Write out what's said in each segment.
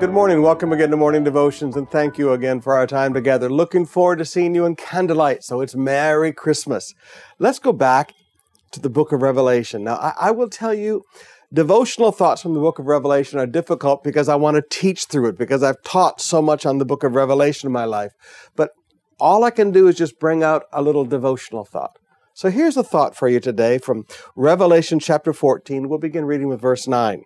Good morning. Welcome again to Morning Devotions, and thank you again for our time together. Looking forward to seeing you in candlelight. So it's Merry Christmas. Let's go back to the book of Revelation. Now, I, I will tell you, devotional thoughts from the book of Revelation are difficult because I want to teach through it, because I've taught so much on the book of Revelation in my life. But all I can do is just bring out a little devotional thought. So here's a thought for you today from Revelation chapter 14. We'll begin reading with verse 9.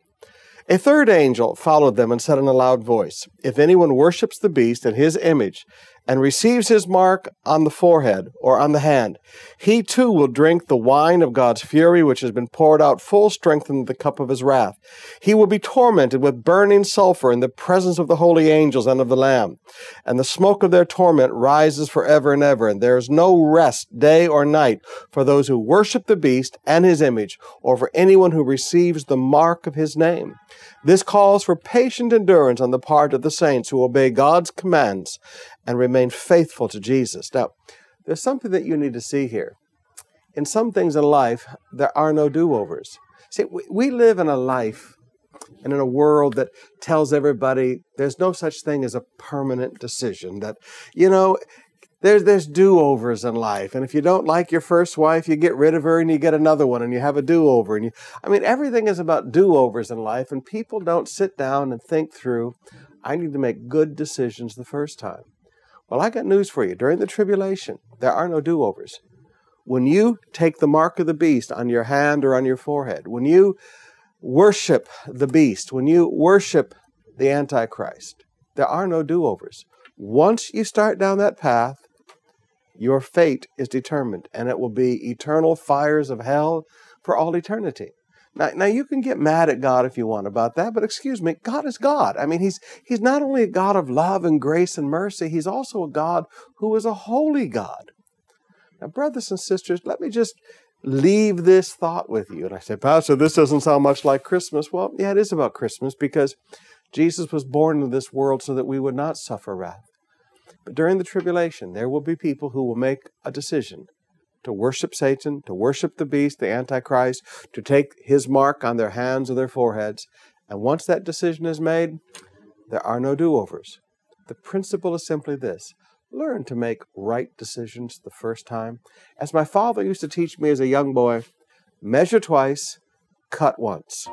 A third angel followed them and said in a loud voice, If anyone worships the beast and his image and receives his mark on the forehead or on the hand, he too will drink the wine of God's fury, which has been poured out full strength in the cup of his wrath. He will be tormented with burning sulfur in the presence of the holy angels and of the Lamb. And the smoke of their torment rises forever and ever, and there is no rest day or night for those who worship the beast and his image, or for anyone who receives the mark of his name. This calls for patient endurance on the part of the saints who obey God's commands and remain faithful to Jesus. Now, there's something that you need to see here. In some things in life, there are no do overs. See, we live in a life and in a world that tells everybody there's no such thing as a permanent decision, that, you know, there's, there's do overs in life. And if you don't like your first wife, you get rid of her and you get another one and you have a do over. And you, I mean, everything is about do overs in life, and people don't sit down and think through, I need to make good decisions the first time. Well, I got news for you. During the tribulation, there are no do overs. When you take the mark of the beast on your hand or on your forehead, when you worship the beast, when you worship the Antichrist, there are no do overs. Once you start down that path, your fate is determined, and it will be eternal fires of hell for all eternity. Now, now you can get mad at God if you want about that, but excuse me, God is God. I mean, He's He's not only a God of love and grace and mercy, He's also a God who is a holy God. Now, brothers and sisters, let me just leave this thought with you. And I said, Pastor, this doesn't sound much like Christmas. Well, yeah, it is about Christmas because Jesus was born into this world so that we would not suffer wrath. But during the tribulation, there will be people who will make a decision to worship Satan, to worship the beast, the Antichrist, to take his mark on their hands or their foreheads. And once that decision is made, there are no do overs. The principle is simply this learn to make right decisions the first time. As my father used to teach me as a young boy, measure twice, cut once.